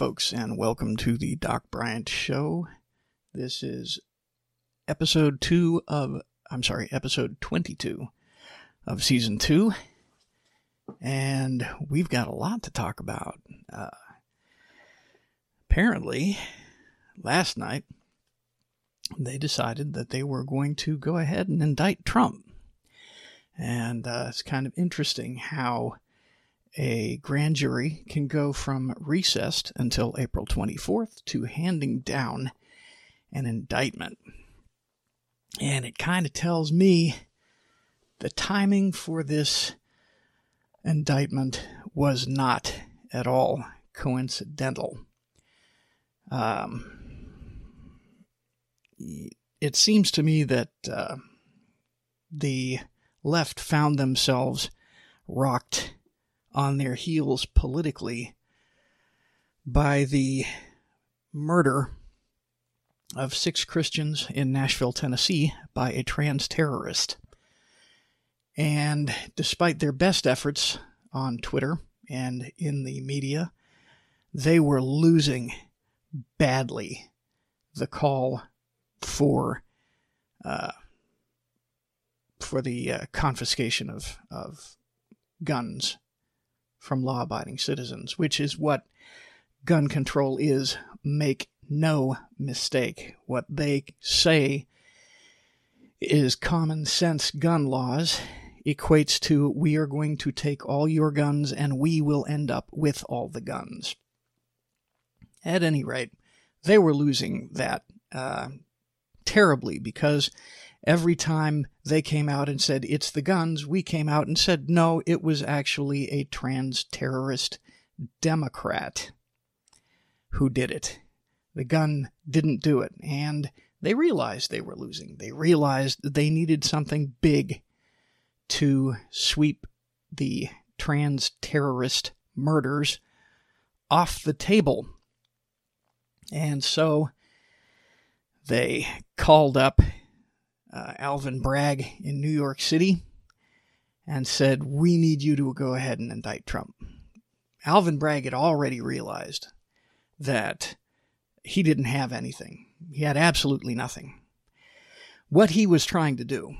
folks, and welcome to the Doc Bryant Show. This is episode two of, I'm sorry, episode 22 of season two. And we've got a lot to talk about. Uh, apparently, last night, they decided that they were going to go ahead and indict Trump. And uh, it's kind of interesting how a grand jury can go from recessed until April 24th to handing down an indictment. And it kind of tells me the timing for this indictment was not at all coincidental. Um, it seems to me that uh, the left found themselves rocked on their heels politically by the murder of six Christians in Nashville, Tennessee, by a trans terrorist. And despite their best efforts on Twitter and in the media, they were losing badly the call for uh, for the uh, confiscation of, of guns from law abiding citizens, which is what gun control is. Make no mistake. What they say is common sense gun laws equates to we are going to take all your guns and we will end up with all the guns. At any rate, they were losing that uh, terribly because every time they came out and said, it's the guns, we came out and said, no, it was actually a trans terrorist Democrat who did it. The gun didn't do it. And they realized they were losing. They realized they needed something big to sweep the trans terrorist murders off the table. And so they called up uh, Alvin Bragg in New York City and said, We need you to go ahead and indict Trump. Alvin Bragg had already realized that he didn't have anything, he had absolutely nothing. What he was trying to do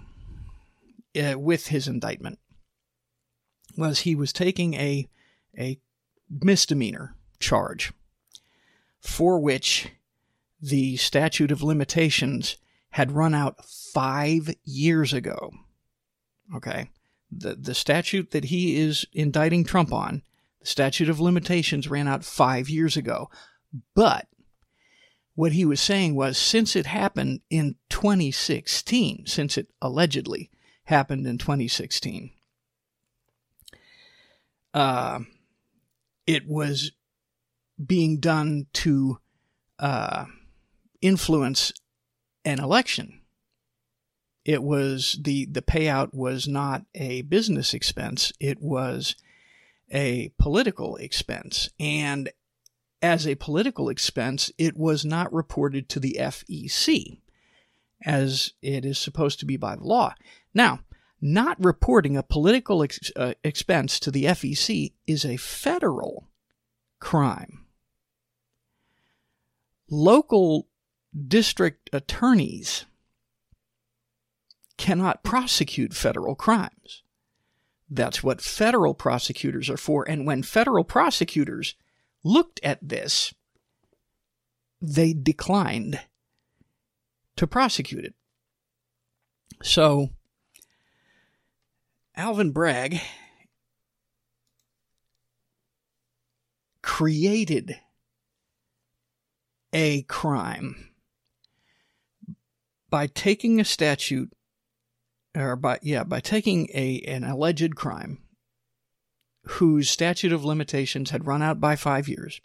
uh, with his indictment was he was taking a, a misdemeanor charge for which the statute of limitations had run out five years ago. Okay. The, the statute that he is indicting Trump on, the statute of limitations ran out five years ago. But what he was saying was since it happened in 2016, since it allegedly happened in 2016, uh, it was being done to uh, influence an election. It was the the payout was not a business expense; it was a political expense, and as a political expense, it was not reported to the FEC as it is supposed to be by the law. Now, not reporting a political ex- uh, expense to the FEC is a federal crime. Local district attorneys cannot prosecute federal crimes. That's what federal prosecutors are for. And when federal prosecutors looked at this, they declined to prosecute it. So, Alvin Bragg created a crime by taking a statute or by yeah by taking a an alleged crime whose statute of limitations had run out by 5 years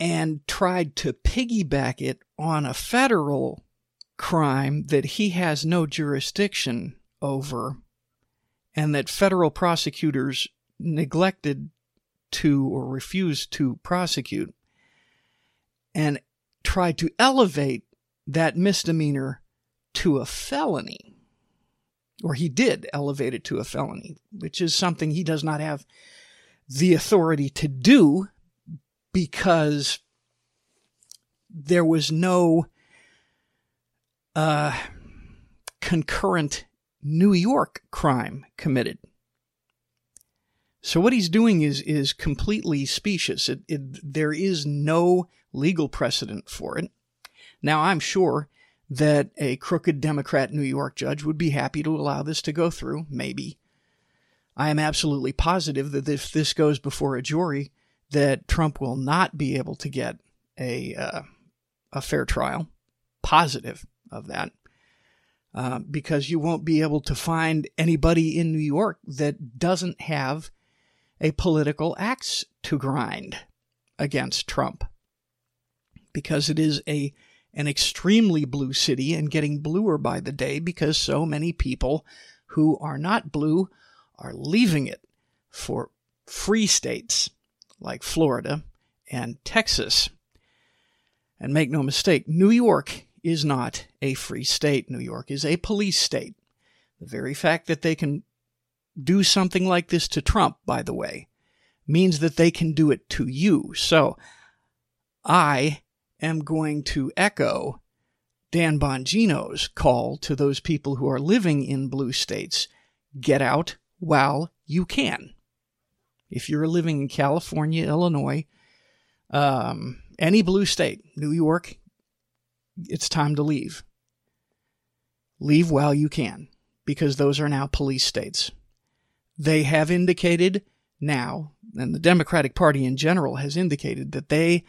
and tried to piggyback it on a federal crime that he has no jurisdiction over and that federal prosecutors neglected to or refused to prosecute. And tried to elevate that misdemeanor to a felony, or he did elevate it to a felony, which is something he does not have the authority to do because there was no uh, concurrent New York crime committed. So what he's doing is is completely specious. It, it, there is no legal precedent for it. Now I'm sure that a crooked Democrat New York judge would be happy to allow this to go through. Maybe. I am absolutely positive that if this goes before a jury, that Trump will not be able to get a uh, a fair trial. Positive of that. Uh, because you won't be able to find anybody in New York that doesn't have a political axe to grind against Trump. Because it is a an extremely blue city and getting bluer by the day because so many people who are not blue are leaving it for free states like Florida and Texas. And make no mistake, New York is not a free state. New York is a police state. The very fact that they can do something like this to Trump, by the way, means that they can do it to you. So I am going to echo Dan Bongino's call to those people who are living in blue states get out while you can. If you're living in California, Illinois, um, any blue state, New York, it's time to leave. Leave while you can, because those are now police states. They have indicated now, and the Democratic Party in general has indicated that they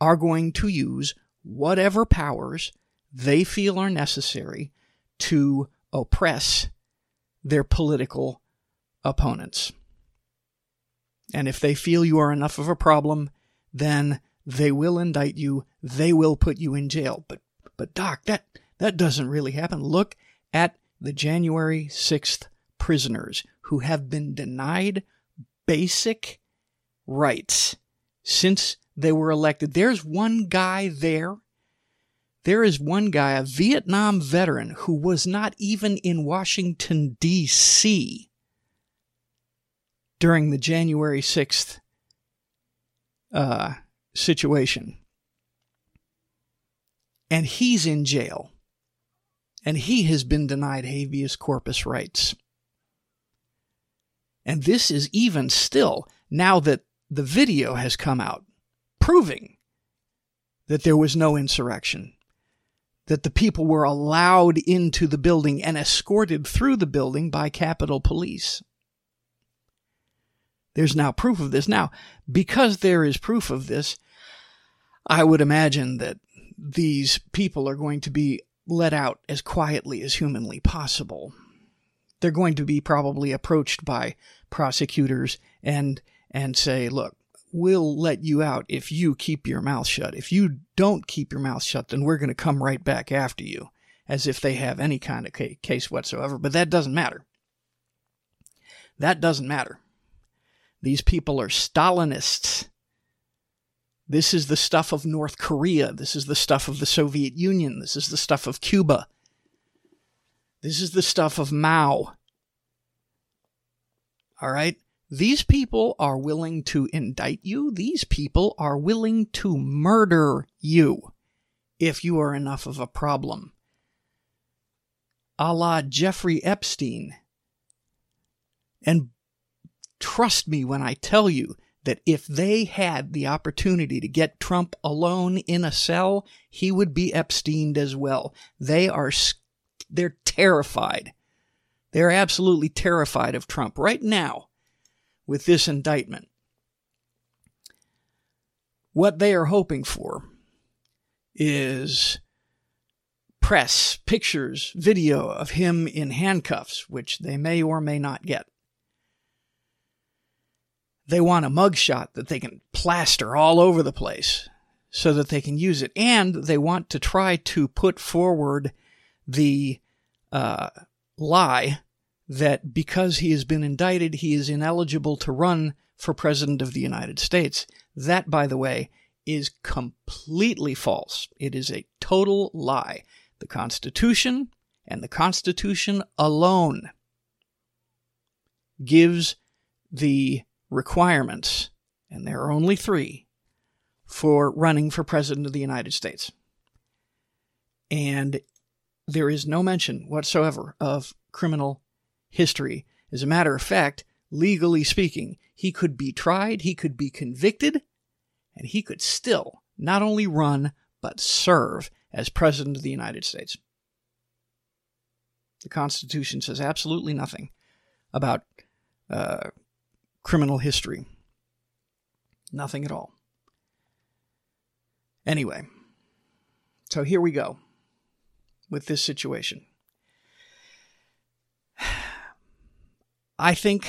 are going to use whatever powers they feel are necessary to oppress their political opponents. And if they feel you are enough of a problem, then they will indict you, they will put you in jail. But but doc, that that doesn't really happen. Look at the January 6th prisoners who have been denied basic rights since they were elected. There's one guy there. There is one guy, a Vietnam veteran, who was not even in Washington, D.C. during the January 6th uh, situation. And he's in jail. And he has been denied habeas corpus rights. And this is even still, now that the video has come out, proving that there was no insurrection, that the people were allowed into the building and escorted through the building by Capitol Police. There's now proof of this. Now, because there is proof of this, I would imagine that these people are going to be let out as quietly as humanly possible. They're going to be probably approached by prosecutors and and say, "Look, we'll let you out if you keep your mouth shut. If you don't keep your mouth shut, then we're going to come right back after you, as if they have any kind of case whatsoever. But that doesn't matter. That doesn't matter. These people are Stalinists. This is the stuff of North Korea. This is the stuff of the Soviet Union. This is the stuff of Cuba. This is the stuff of Mao. All right? These people are willing to indict you. These people are willing to murder you if you are enough of a problem. A la Jeffrey Epstein. And trust me when I tell you that if they had the opportunity to get Trump alone in a cell, he would be Epsteined as well. They are they're terrified. They're absolutely terrified of Trump right now with this indictment. What they are hoping for is press, pictures, video of him in handcuffs, which they may or may not get. They want a mugshot that they can plaster all over the place so that they can use it. And they want to try to put forward the uh, lie that because he has been indicted, he is ineligible to run for President of the United States. That, by the way, is completely false. It is a total lie. The Constitution and the Constitution alone gives the requirements, and there are only three, for running for President of the United States. And there is no mention whatsoever of criminal history. As a matter of fact, legally speaking, he could be tried, he could be convicted, and he could still not only run, but serve as President of the United States. The Constitution says absolutely nothing about uh, criminal history. Nothing at all. Anyway, so here we go with this situation. I think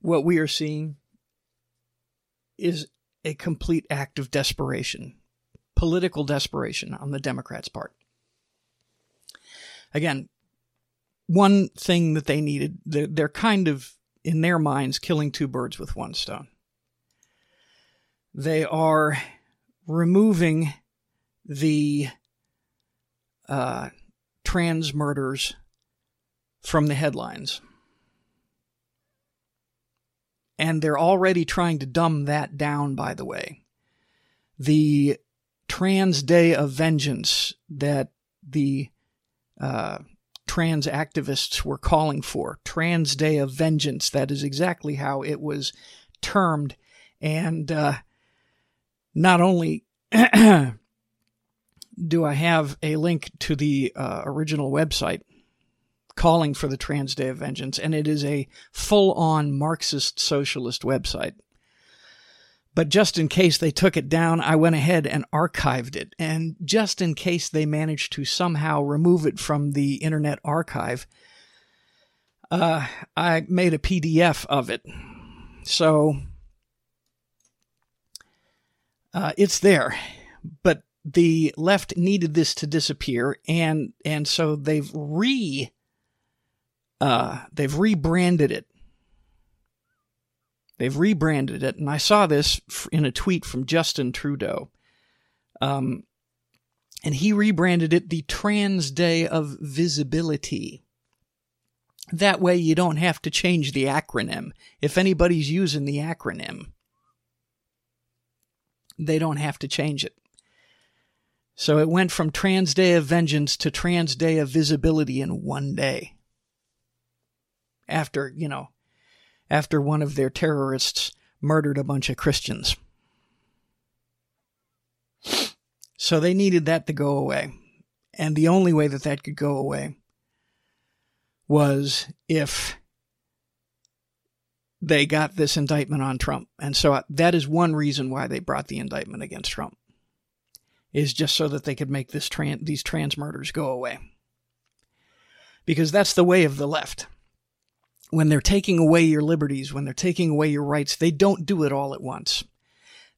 what we are seeing is a complete act of desperation, political desperation on the Democrats' part. Again, one thing that they needed, they're, they're kind of, in their minds, killing two birds with one stone. They are removing the uh, trans murders from the headlines. And they're already trying to dumb that down, by the way. The Trans Day of Vengeance that the uh, trans activists were calling for, Trans Day of Vengeance, that is exactly how it was termed. And uh, not only do I have a link to the uh, original website calling for the Trans Day of Vengeance, and it is a full on Marxist socialist website. But just in case they took it down, I went ahead and archived it. And just in case they managed to somehow remove it from the Internet Archive, uh, I made a PDF of it. So uh, it's there. But the left needed this to disappear, and and so they've re uh, they've rebranded it. They've rebranded it, and I saw this in a tweet from Justin Trudeau. Um, and he rebranded it the Trans Day of Visibility. That way, you don't have to change the acronym. If anybody's using the acronym, they don't have to change it. So it went from Trans Day of Vengeance to Trans Day of Visibility in one day after, you know, after one of their terrorists murdered a bunch of Christians. So they needed that to go away. And the only way that that could go away was if they got this indictment on Trump. And so that is one reason why they brought the indictment against Trump. Is just so that they could make this trans, these trans murders go away. Because that's the way of the left when they're taking away your liberties, when they're taking away your rights, they don't do it all at once.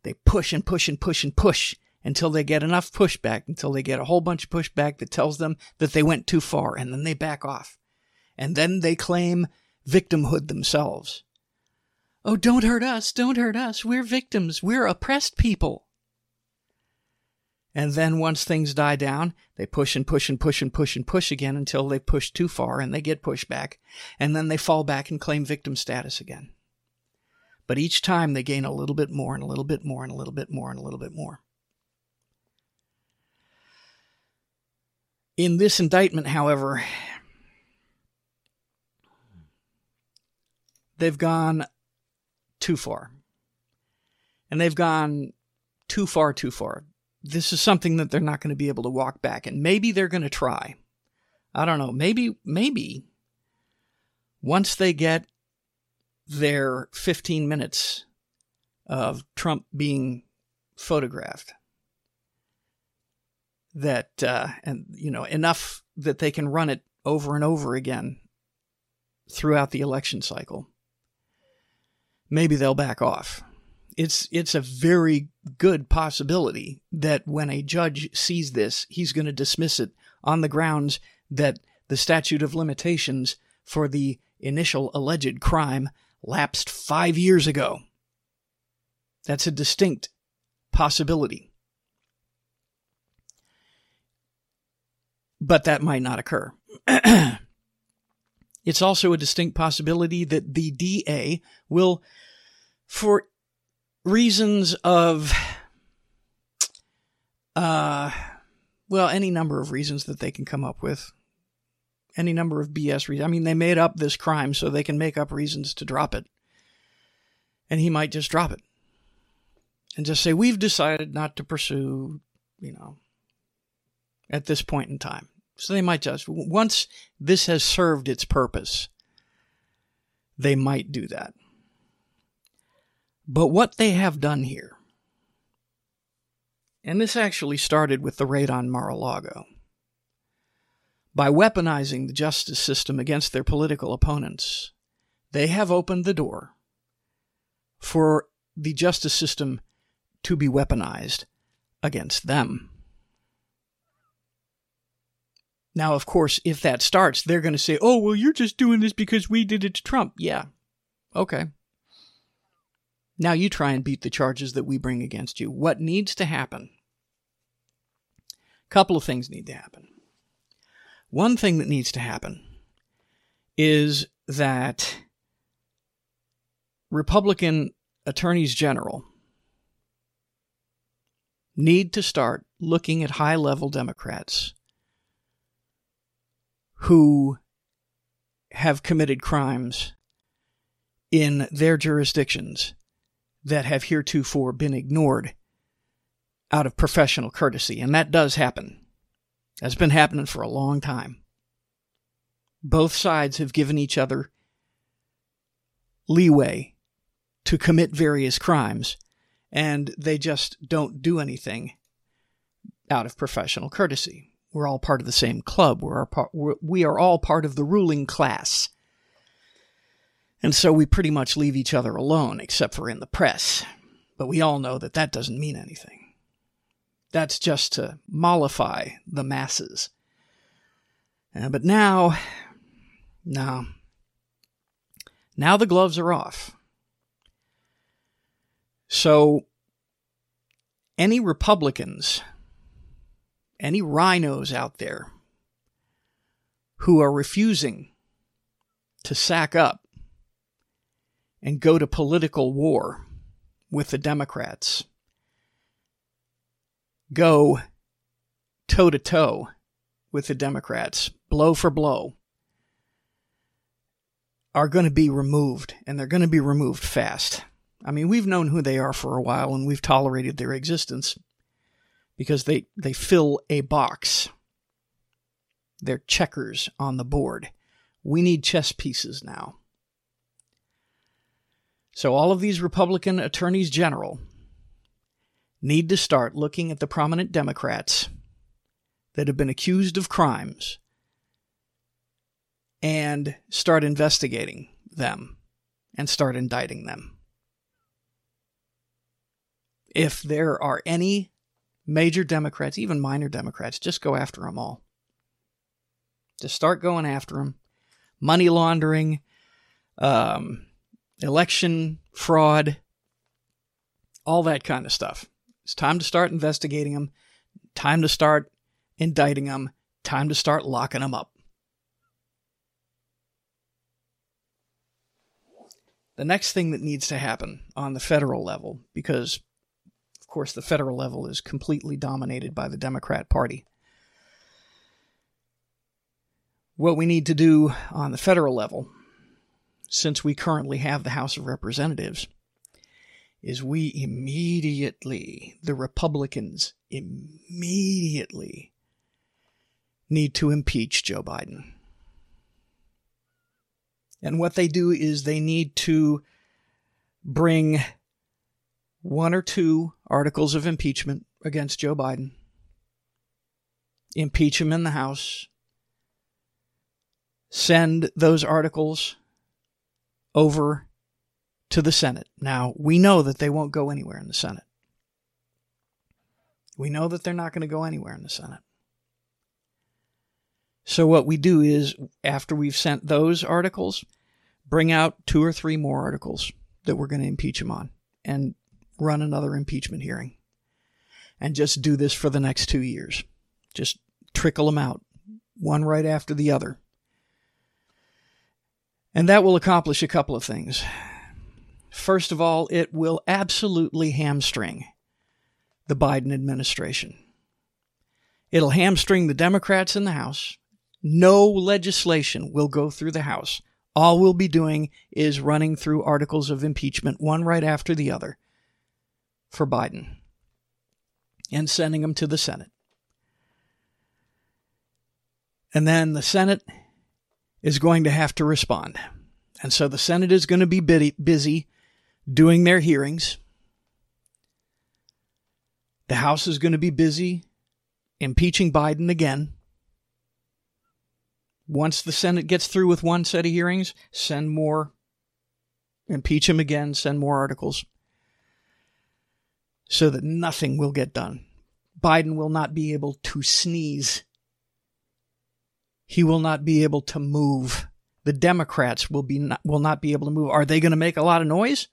They push and push and push and push until they get enough pushback, until they get a whole bunch of pushback that tells them that they went too far, and then they back off. And then they claim victimhood themselves. Oh, don't hurt us, don't hurt us. We're victims. We're oppressed people. And then once things die down, they push and push and push and push and push again until they push too far and they get pushed back. And then they fall back and claim victim status again. But each time they gain a little bit more and a little bit more and a little bit more and a little bit more. In this indictment, however, they've gone too far. And they've gone too far, too far this is something that they're not going to be able to walk back. And maybe they're going to try. I don't know. Maybe, maybe once they get their 15 minutes of Trump being photographed, that, uh, and, you know, enough that they can run it over and over again throughout the election cycle, maybe they'll back off it's it's a very good possibility that when a judge sees this, he's going to dismiss it on the grounds that the statute of limitations for the initial alleged crime lapsed five years ago. That's a distinct possibility. But that might not occur. It's also a distinct possibility that the DA will, for reasons of, uh, well, any number of reasons that they can come up with, any number of BS reasons. I mean, they made up this crime so they can make up reasons to drop it. And he might just drop it and just say, we've decided not to pursue, you know, at this point in time. So they might just, once this has served its purpose, they might do that. But what they have done here, and this actually started with the raid on Mar a Lago, by weaponizing the justice system against their political opponents, they have opened the door for the justice system to be weaponized against them. Now, of course, if that starts, they're going to say, oh, well, you're just doing this because we did it to Trump. Yeah. Okay. Now you try and beat the charges that we bring against you. What needs to happen? A couple of things need to happen. One thing that needs to happen is that Republican attorneys general need to start looking at high level Democrats who have committed crimes in their jurisdictions that have heretofore been ignored out of professional courtesy. And that does happen. That's been happening for a long time. Both sides have given each other leeway to commit various crimes, and they just don't do anything out of professional courtesy. We're all part of the same club. We're, part, we're we are all part of the ruling class. And so we pretty much leave each other alone, except for in the press. But we all know that that doesn't mean anything. That's just to mollify the masses. Uh, but now, now, now the gloves are off. So, any Republicans any rhinos out there who are refusing to sack up and go to political war with the Democrats, go toe to toe with the Democrats, blow for blow, are going to be removed, and they're going to be removed fast. I mean, we've known who they are for a while, and we've tolerated their existence because they, they fill a box. They're checkers on the board. We need chess pieces now. So, all of these Republican attorneys general need to start looking at the prominent Democrats that have been accused of crimes and start investigating them and start indicting them. If there are any major Democrats, even minor Democrats, just go after them all. Just start going after them. Money laundering, um, election fraud, all that kind of stuff. It's time to start investigating them. Time to start indicting them. Time to start locking them up. The next thing that needs to happen on the federal level, because of course, the federal level is completely dominated by the Democrat Party. What we need to do on the federal level, since we currently have the House of Representatives, is we immediately, the Republicans immediately, need to impeach Joe Biden. And what they do is they need to bring one or two articles of impeachment against Joe Biden, impeach him in the House, send those articles over to the Senate. Now, we know that they won't go anywhere in the Senate. We know that they're not going to go anywhere in the Senate. So, what we do is, after we've sent those articles, bring out two or three more articles that we're going to impeach him on and run another impeachment hearing and just do this for the next two years. Just trickle them out, one right after the other. And that will accomplish a couple of things. First of all, it will absolutely hamstring the Biden administration. It'll hamstring the Democrats in the House. No legislation will go through the House. All we'll be doing is running through articles of impeachment, one right after the other, for Biden and sending them to the Senate. And then the Senate is going to have to respond. And so the Senate is going to be busy doing their hearings. The House is going to be busy impeaching Biden again. Once the Senate gets through with one set of hearings, send more, impeach him again, send more articles, so that nothing will get done. Biden will not be able to sneeze. He will not be able to move. The Democrats will be not, will not be able to move. Are they going to make a lot of noise?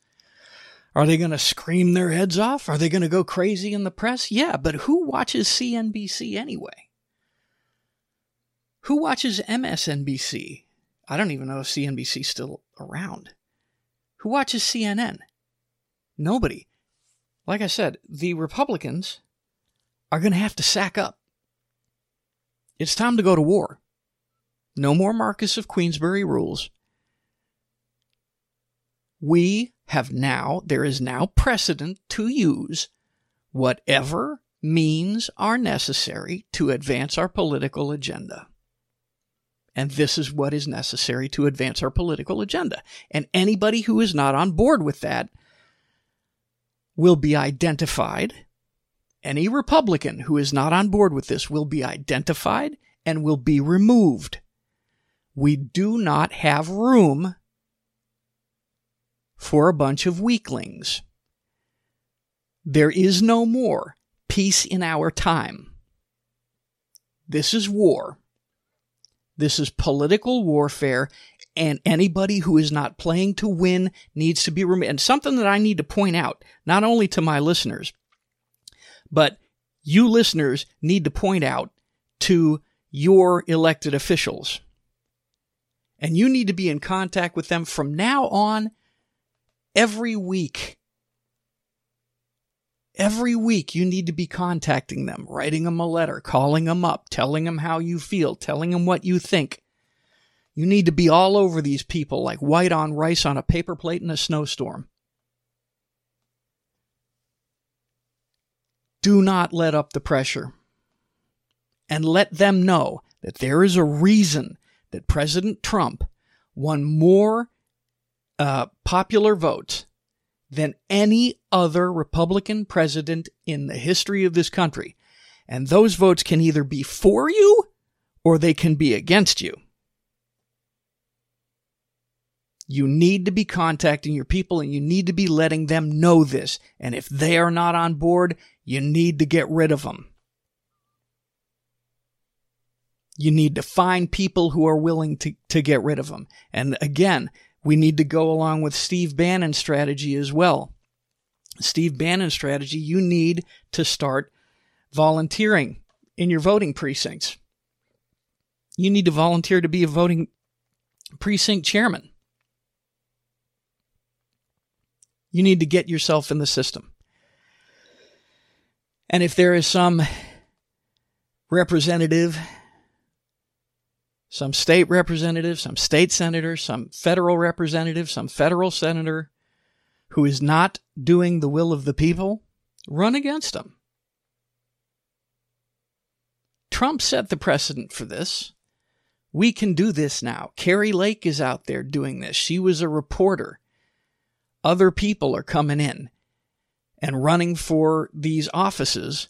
Are they going to scream their heads off? Are they going to go crazy in the press? Yeah, but who watches CNBC anyway? Who watches MSNBC? I don't even know if CNBC's still around. Who watches CNN? Nobody. Like I said, the Republicans are going to have to sack up. It's time to go to war. No more Marquess of Queensberry rules. We have now, there is now precedent to use whatever means are necessary to advance our political agenda. And this is what is necessary to advance our political agenda. And anybody who is not on board with that will be identified. Any Republican who is not on board with this will be identified and will be removed. We do not have room for a bunch of weaklings. There is no more peace in our time. This is war. This is political warfare, and anybody who is not playing to win needs to be removed. And something that I need to point out, not only to my listeners, but you listeners need to point out to your elected officials. And you need to be in contact with them from now on every week. Every week, you need to be contacting them, writing them a letter, calling them up, telling them how you feel, telling them what you think. You need to be all over these people like white on rice on a paper plate in a snowstorm. Do not let up the pressure. And let them know that there is a reason that President Trump won more uh, popular votes than any other Republican president in the history of this country. And those votes can either be for you or they can be against you. You need to be contacting your people and you need to be letting them know this. And if they are not on board, you need to get rid of them. You need to find people who are willing to, to get rid of them. And again, we need to go along with Steve Bannon's strategy as well. Steve Bannon's strategy, you need to start volunteering in your voting precincts. You need to volunteer to be a voting precinct chairman. You need to get yourself in the system. And if there is some representative some state representative, some state senator, some federal representative, some federal senator who is not doing the will of the people, run against them. Trump set the precedent for this. We can do this now. Kari Lake is out there doing this. She was a reporter. Other people are coming in and running for these offices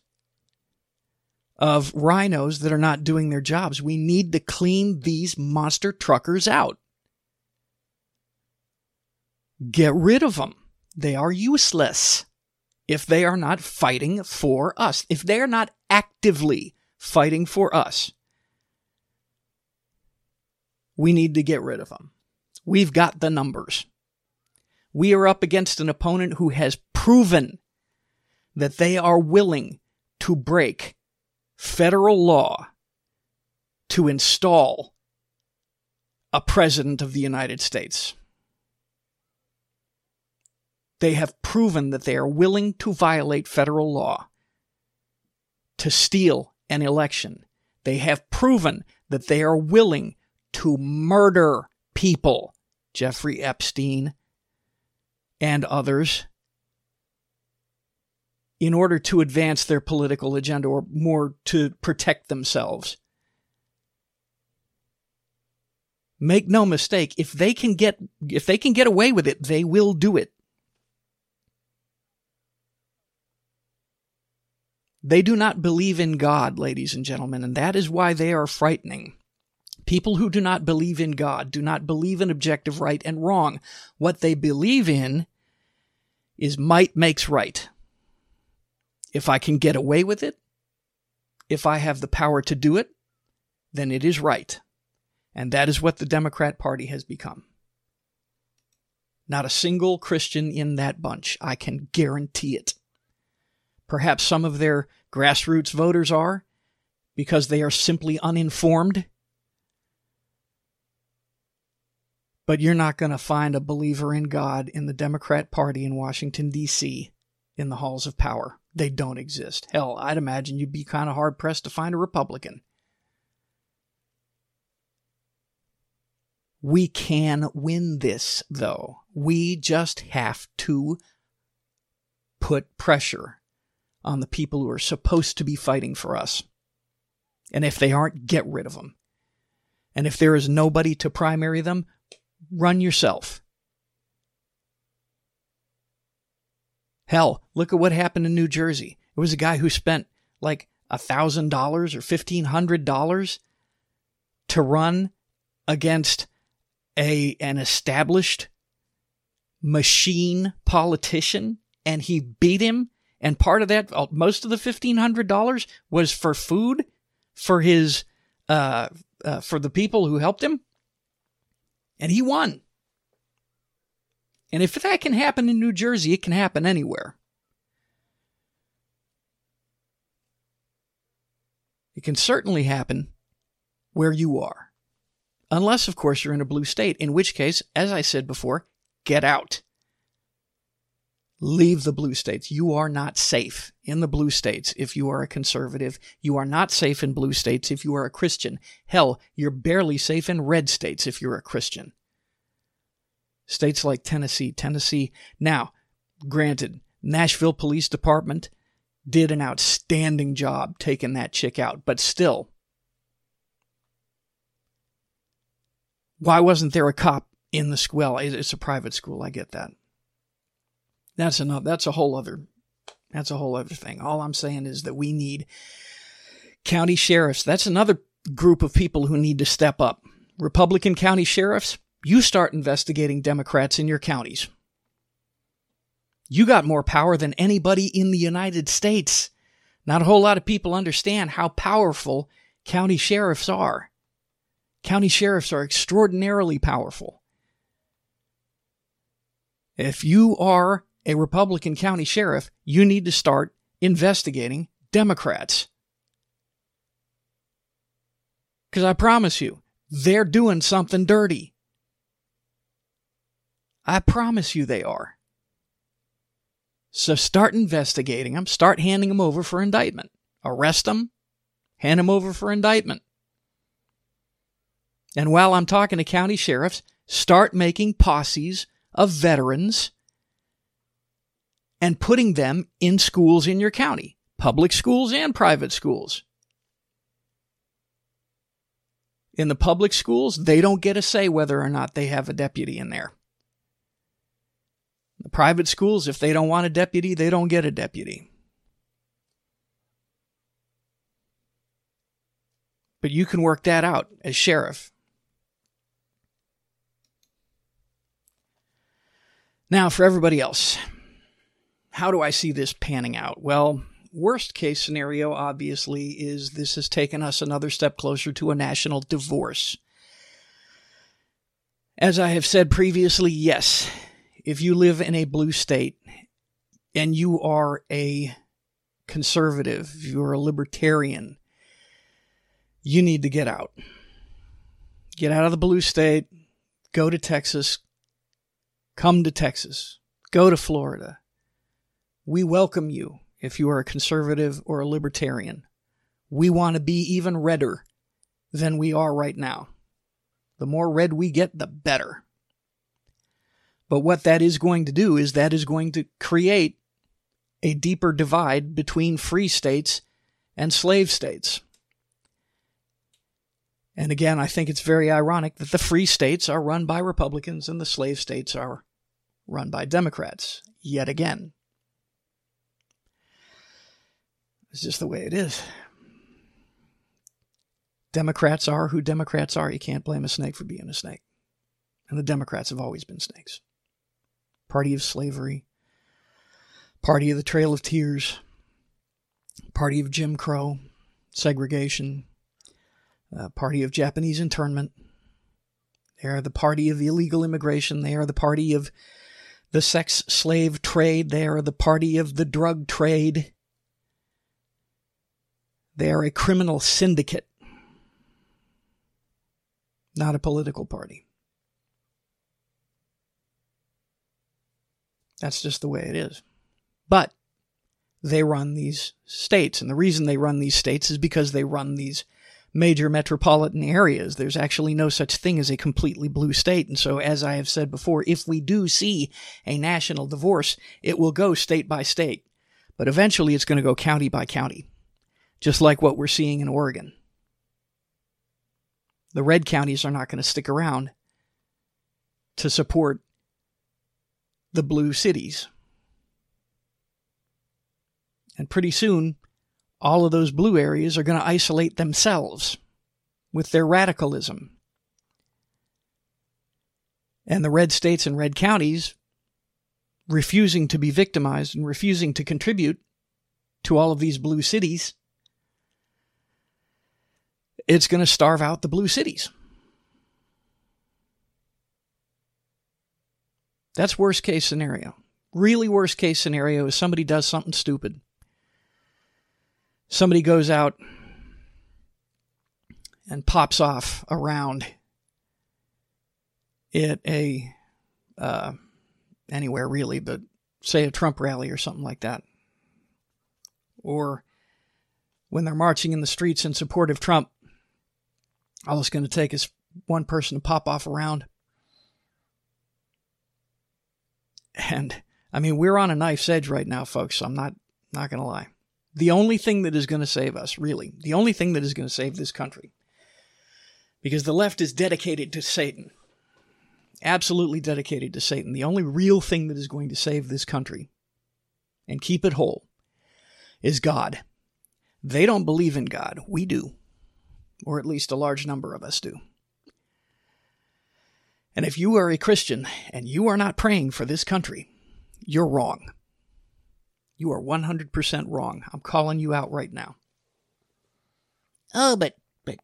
of rhinos that are not doing their jobs. We need to clean these monster truckers out. Get rid of them. They are useless if they are not fighting for us, if they are not actively fighting for us. We need to get rid of them. We've got the numbers. We are up against an opponent who has proven that they are willing to break federal law to install a president of the United States. They have proven that they are willing to violate federal law to steal an election. They have proven that they are willing to murder people, Jeffrey Epstein and others, in order to advance their political agenda or more to protect themselves. Make no mistake, if they can get if they can get away with it, they will do it. They do not believe in God, ladies and gentlemen, and that is why they are frightening. People who do not believe in God do not believe in objective right and wrong. What they believe in is might makes right. If I can get away with it, if I have the power to do it, then it is right. And that is what the Democrat Party has become. Not a single Christian in that bunch. I can guarantee it. Perhaps some of their grassroots voters are because they are simply uninformed. But you're not going to find a believer in God in the Democrat Party in Washington, D.C., in the halls of power. They don't exist. Hell, I'd imagine you'd be kind of hard pressed to find a Republican. We can win this, though. We just have to put pressure on the people who are supposed to be fighting for us. And if they aren't, get rid of them. And if there is nobody to primary them, run yourself. Hell, look at what happened in New Jersey. It was a guy who spent like $1,000 or $1,500 to run against a an established machine politician and he beat him and part of that, uh, most of the $1,500 was for food for his, uh, uh, for the people who helped him. And he won. And if that can happen in New Jersey, it can happen anywhere. It can certainly happen where you are. Unless, of course, you're in a blue state, in which case, as I said before, get out leave the blue states. You are not safe in the blue states if you are a conservative. You are not safe in blue states if you are a Christian. Hell, you're barely safe in red states if you're a Christian. States like Tennessee, Tennessee. Now, granted, Nashville Police Department did an outstanding job taking that chick out, but still. Why wasn't there a cop in the school? It's a private school, I get that. That's enough. That's a whole other. That's a whole other thing. All I'm saying is that we need county sheriffs. That's another group of people who need to step up. Republican county sheriffs, you start investigating Democrats in your counties. You got more power than anybody in the United States. Not a whole lot of people understand how powerful county sheriffs are. County sheriffs are extraordinarily powerful. If you are a Republican county sheriff, you need to start investigating Democrats. Because I promise you, they're doing something dirty. I promise you they are. So start investigating them, start handing them over for indictment. Arrest them, hand them over for indictment. And while I'm talking to county sheriffs, start making posses of veterans and putting them in schools in your county, public schools and private schools. In the public schools, they don't get a say whether or not they have a deputy in there. The private schools, if they don't want a deputy, they don't get a deputy. But you can work that out as sheriff. Now, for everybody else, how do I see this panning out? Well, worst case scenario, obviously, is this has taken us another step closer to a national divorce. As I have said previously, yes, if you live in a blue state and you are a conservative, you're a libertarian, you need to get out. get out of the blue state, go to Texas, come to Texas, go to Florida. We welcome you if you are a conservative or a libertarian. We want to be even redder than we are right now. The more red we get, the better. But what that is going to do is that is going to create a deeper divide between free states and slave states. And again, I think it's very ironic that the free states are run by Republicans and the slave states are run by Democrats, yet again. It's just the way it is. Democrats are who Democrats are. You can't blame a snake for being a snake. And the Democrats have always been snakes. Party of slavery, party of the Trail of Tears, party of Jim Crow, segregation, uh, party of Japanese internment. They are the party of illegal immigration. They are the party of the sex slave trade. They are the party of the drug trade. They are a criminal syndicate, not a political party. That's just the way it is. But they run these states. And the reason they run these states is because they run these major metropolitan areas. There's actually no such thing as a completely blue state. And so, as I have said before, if we do see a national divorce, it will go state by state. But eventually it's going to go county by county, just like what we're seeing in Oregon. The red counties are not going to stick around to support the blue cities. And pretty soon, all of those blue areas are going to isolate themselves with their radicalism. And the red states and red counties refusing to be victimized and refusing to contribute to all of these blue cities, it's going to starve out the blue cities. That's worst case scenario. Really worst case scenario is somebody does something stupid somebody goes out and pops off around at a uh, anywhere really, but say a Trump rally or something like that, or when they're marching in the streets in support of Trump, all it's going to take is one person to pop off around. And I mean, we're on a knife's edge right now, folks. So I'm not not going to lie the only thing that is going to save us, really, the only thing that is going to save this country. Because the left is dedicated to Satan. Absolutely dedicated to Satan. The only real thing that is going to save this country and keep it whole is God. They don't believe in God. We do. Or at least a large number of us do. And if you are a Christian and you are not praying for this country, you're wrong. You are 100% wrong. I'm calling you out right now. Oh, but, but,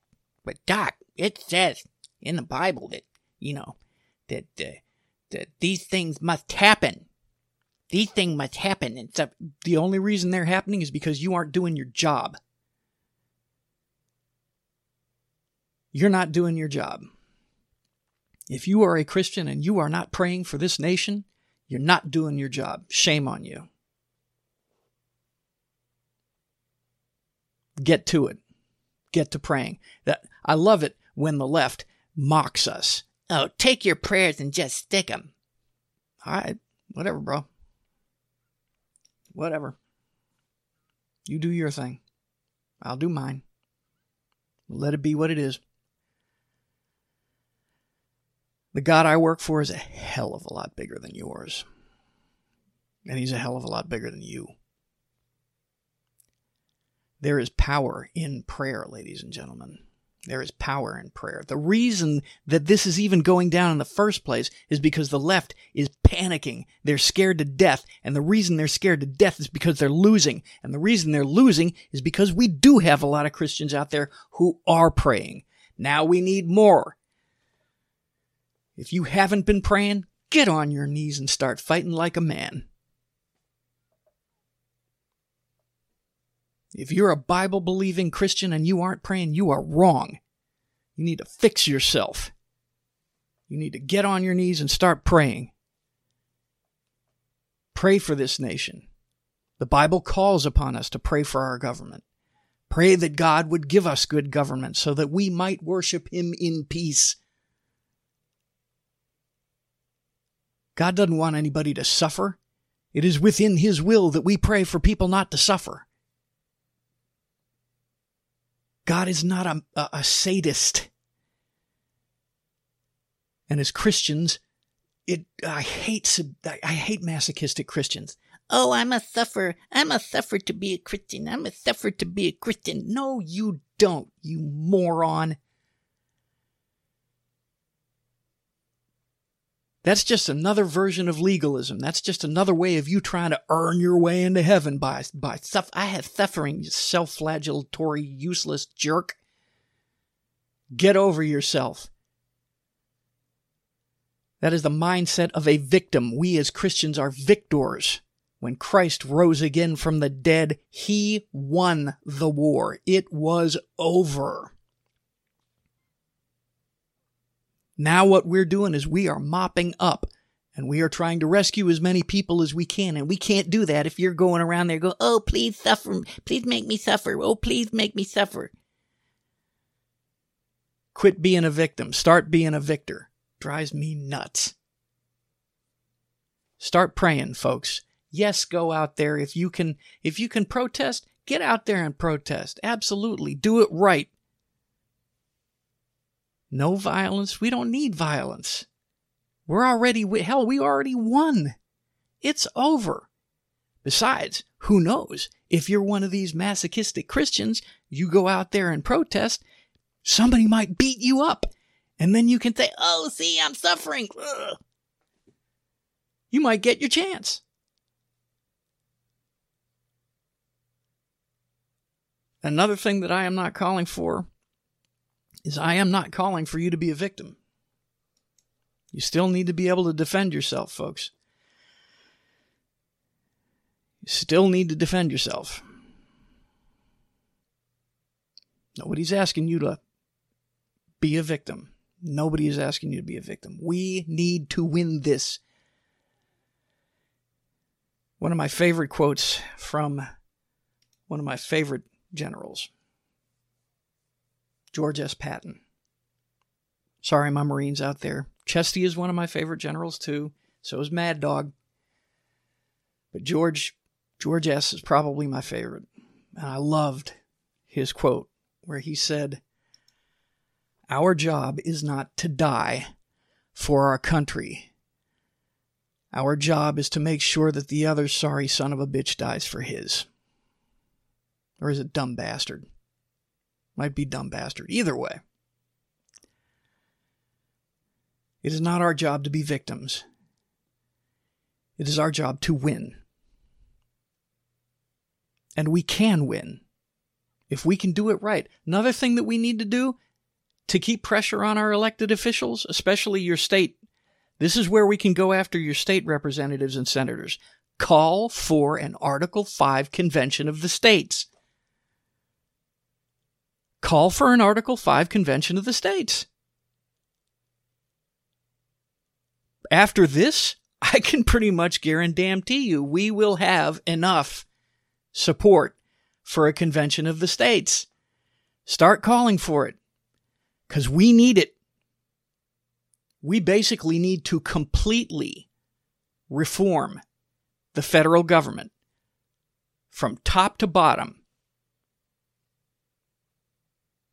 but, Doc, it says in the Bible that, you know, that, uh, that these things must happen. These things must happen. And stuff. The only reason they're happening is because you aren't doing your job. You're not doing your job. If you are a Christian and you are not praying for this nation, you're not doing your job. Shame on you. get to it. Get to praying. That I love it when the left mocks us. Oh, take your prayers and just stick them. All right, whatever, bro. Whatever. You do your thing. I'll do mine. Let it be what it is. The God I work for is a hell of a lot bigger than yours. And he's a hell of a lot bigger than you. There is power in prayer, ladies and gentlemen. There is power in prayer. The reason that this is even going down in the first place is because the left is panicking. They're scared to death. And the reason they're scared to death is because they're losing. And the reason they're losing is because we do have a lot of Christians out there who are praying. Now we need more. If you haven't been praying, get on your knees and start fighting like a man. If you're a Bible believing Christian and you aren't praying, you are wrong. You need to fix yourself. You need to get on your knees and start praying. Pray for this nation. The Bible calls upon us to pray for our government. Pray that God would give us good government so that we might worship Him in peace. God doesn't want anybody to suffer. It is within His will that we pray for people not to suffer. God is not a, a, a sadist. And as Christians, it I hate I hate masochistic Christians. Oh, I must suffer. I must suffer to be a Christian. I must suffer to be a Christian. No, you don't, you moron. That's just another version of legalism. That's just another way of you trying to earn your way into heaven by by stuff. I have suffering, you self-flagellatory, useless jerk. Get over yourself. That is the mindset of a victim. We as Christians are victors. When Christ rose again from the dead, he won the war. It was over. Now, what we're doing is we are mopping up and we are trying to rescue as many people as we can. And we can't do that if you're going around there going, oh, please suffer. Please make me suffer. Oh, please make me suffer. Quit being a victim. Start being a victor drives me nuts. Start praying, folks. Yes, go out there if you can if you can protest, get out there and protest. Absolutely. Do it right. No violence. We don't need violence. We're already hell, we already won. It's over. Besides, who knows? If you're one of these masochistic Christians, you go out there and protest, somebody might beat you up and then you can say, oh, see, I'm suffering. Ugh. You might get your chance. Another thing that I am not calling for is I am not calling for you to be a victim. You still need to be able to defend yourself, folks. You still need to defend yourself. Nobody's asking you to be a victim. Nobody is asking you to be a victim. We need to win this. One of my favorite quotes from one of my favorite generals, George S. Patton. Sorry, my Marines out there. Chesty is one of my favorite generals too. So is Mad Dog. But George George S. is probably my favorite. And I loved his quote where he said, our job is not to die for our country. Our job is to make sure that the other sorry son of a bitch dies for his. Or is it dumb bastard? Might be dumb bastard. Either way. It is not our job to be victims. It is our job to win. And we can win if we can do it right. Another thing that we need to do to keep pressure on our elected officials, especially your state. This is where we can go after your state representatives and senators. Call for an Article 5 convention of the states. Call for an Article 5 convention of the states. After this, I can pretty much guarantee you we will have enough support for a convention of the states. Start calling for it because we need it. We basically need to completely reform the federal government from top to bottom.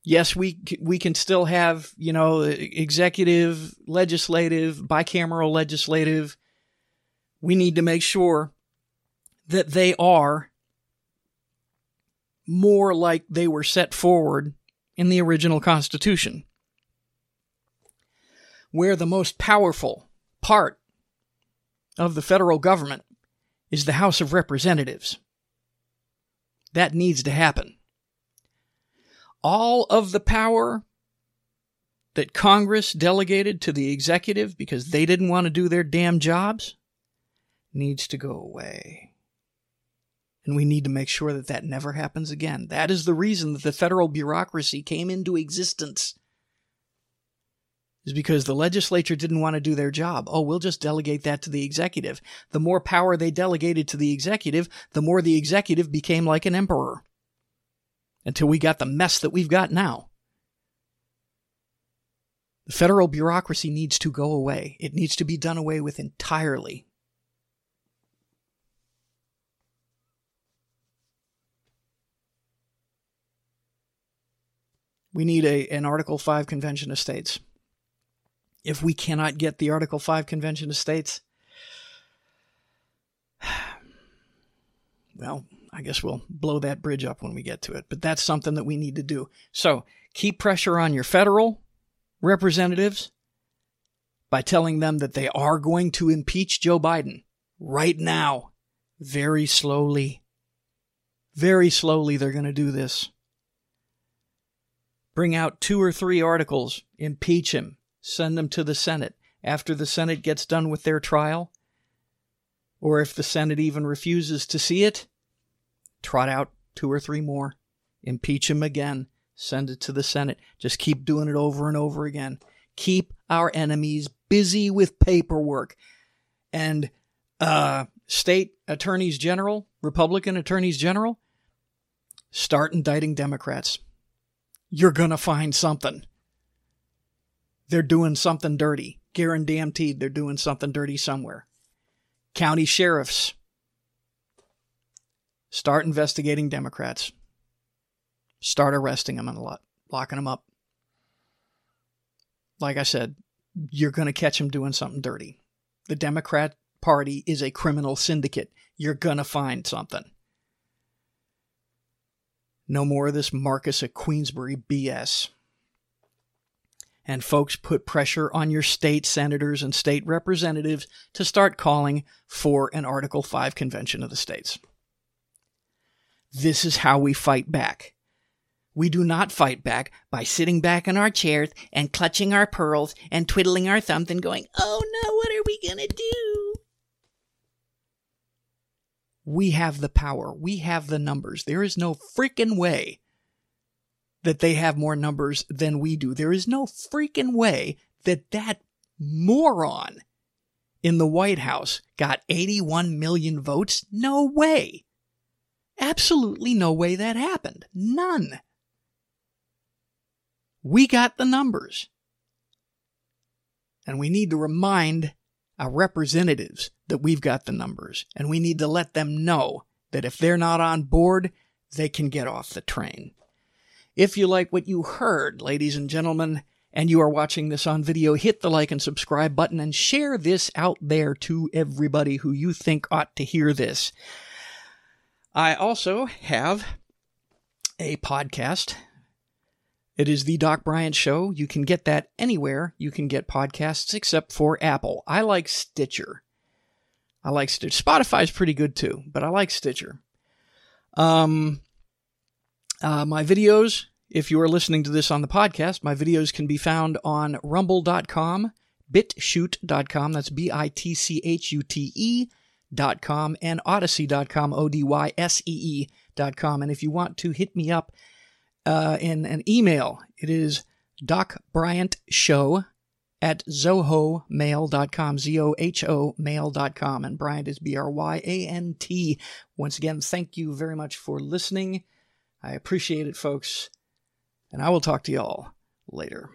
Yes, we we can still have, you know, executive, legislative, bicameral legislative. We need to make sure that they are more like they were set forward in the original Constitution, where the most powerful part of the federal government is the House of Representatives. That needs to happen. All of the power that Congress delegated to the executive because they didn't want to do their damn jobs needs to go away. And we need to make sure that that never happens again. That is the reason that the federal bureaucracy came into existence. is because the legislature didn't want to do their job. Oh, we'll just delegate that to the executive. The more power they delegated to the executive, the more the executive became like an emperor. Until we got the mess that we've got now. The federal bureaucracy needs to go away. It needs to be done away with entirely. We need a, an Article 5 Convention of States. If we cannot get the Article 5 Convention of States, well, I guess we'll blow that bridge up when we get to it. But that's something that we need to do. So keep pressure on your federal representatives by telling them that they are going to impeach Joe Biden right now, very slowly. Very slowly, they're going to do this. Bring out two or three articles, impeach him, send them to the Senate. After the Senate gets done with their trial, or if the Senate even refuses to see it, trot out two or three more, impeach him again, send it to the Senate. Just keep doing it over and over again. Keep our enemies busy with paperwork. And uh, state attorneys general, Republican attorneys general, start indicting Democrats. You're going to find something. They're doing something dirty. Guaranteed they're doing something dirty somewhere. County sheriffs, start investigating Democrats start arresting them and locking them up. Like I said, you're going to catch them doing something dirty. The Democrat Party is a criminal syndicate. You're going to find something. No more of this Marquess of Queensberry BS. And folks, put pressure on your state senators and state representatives to start calling for an Article 5 convention of the states. This is how we fight back. We do not fight back by sitting back in our chairs and clutching our pearls and twiddling our thumbs and going, oh no, what are we going to do? We have the power. We have the numbers. There is no freaking way that they have more numbers than we do. There is no freaking way that that moron in the White House got 81 million votes. No way. Absolutely no way that happened. None. We got the numbers. And we need to remind our representatives that we've got the numbers. And we need to let them know that if they're not on board, they can get off the train. If you like what you heard, ladies and gentlemen, and you are watching this on video, hit the like and subscribe button and share this out there to everybody who you think ought to hear this. I also have a podcast it is the Doc Bryant Show. You can get that anywhere you can get podcasts except for Apple. I like Stitcher. I like Stitcher. Spotify's pretty good too, but I like Stitcher. Um, uh, my videos, if you are listening to this on the podcast, my videos can be found on rumble.com, bitchute.com, that's B I T C H U T E.com, and odysee.com, O D Y S E E.com. And if you want to hit me up, uh, in an email. It is Doc Bryant Show at zohomail.com, Z O H O mail.com. And Bryant is B R Y A N T. Once again, thank you very much for listening. I appreciate it, folks. And I will talk to y'all later.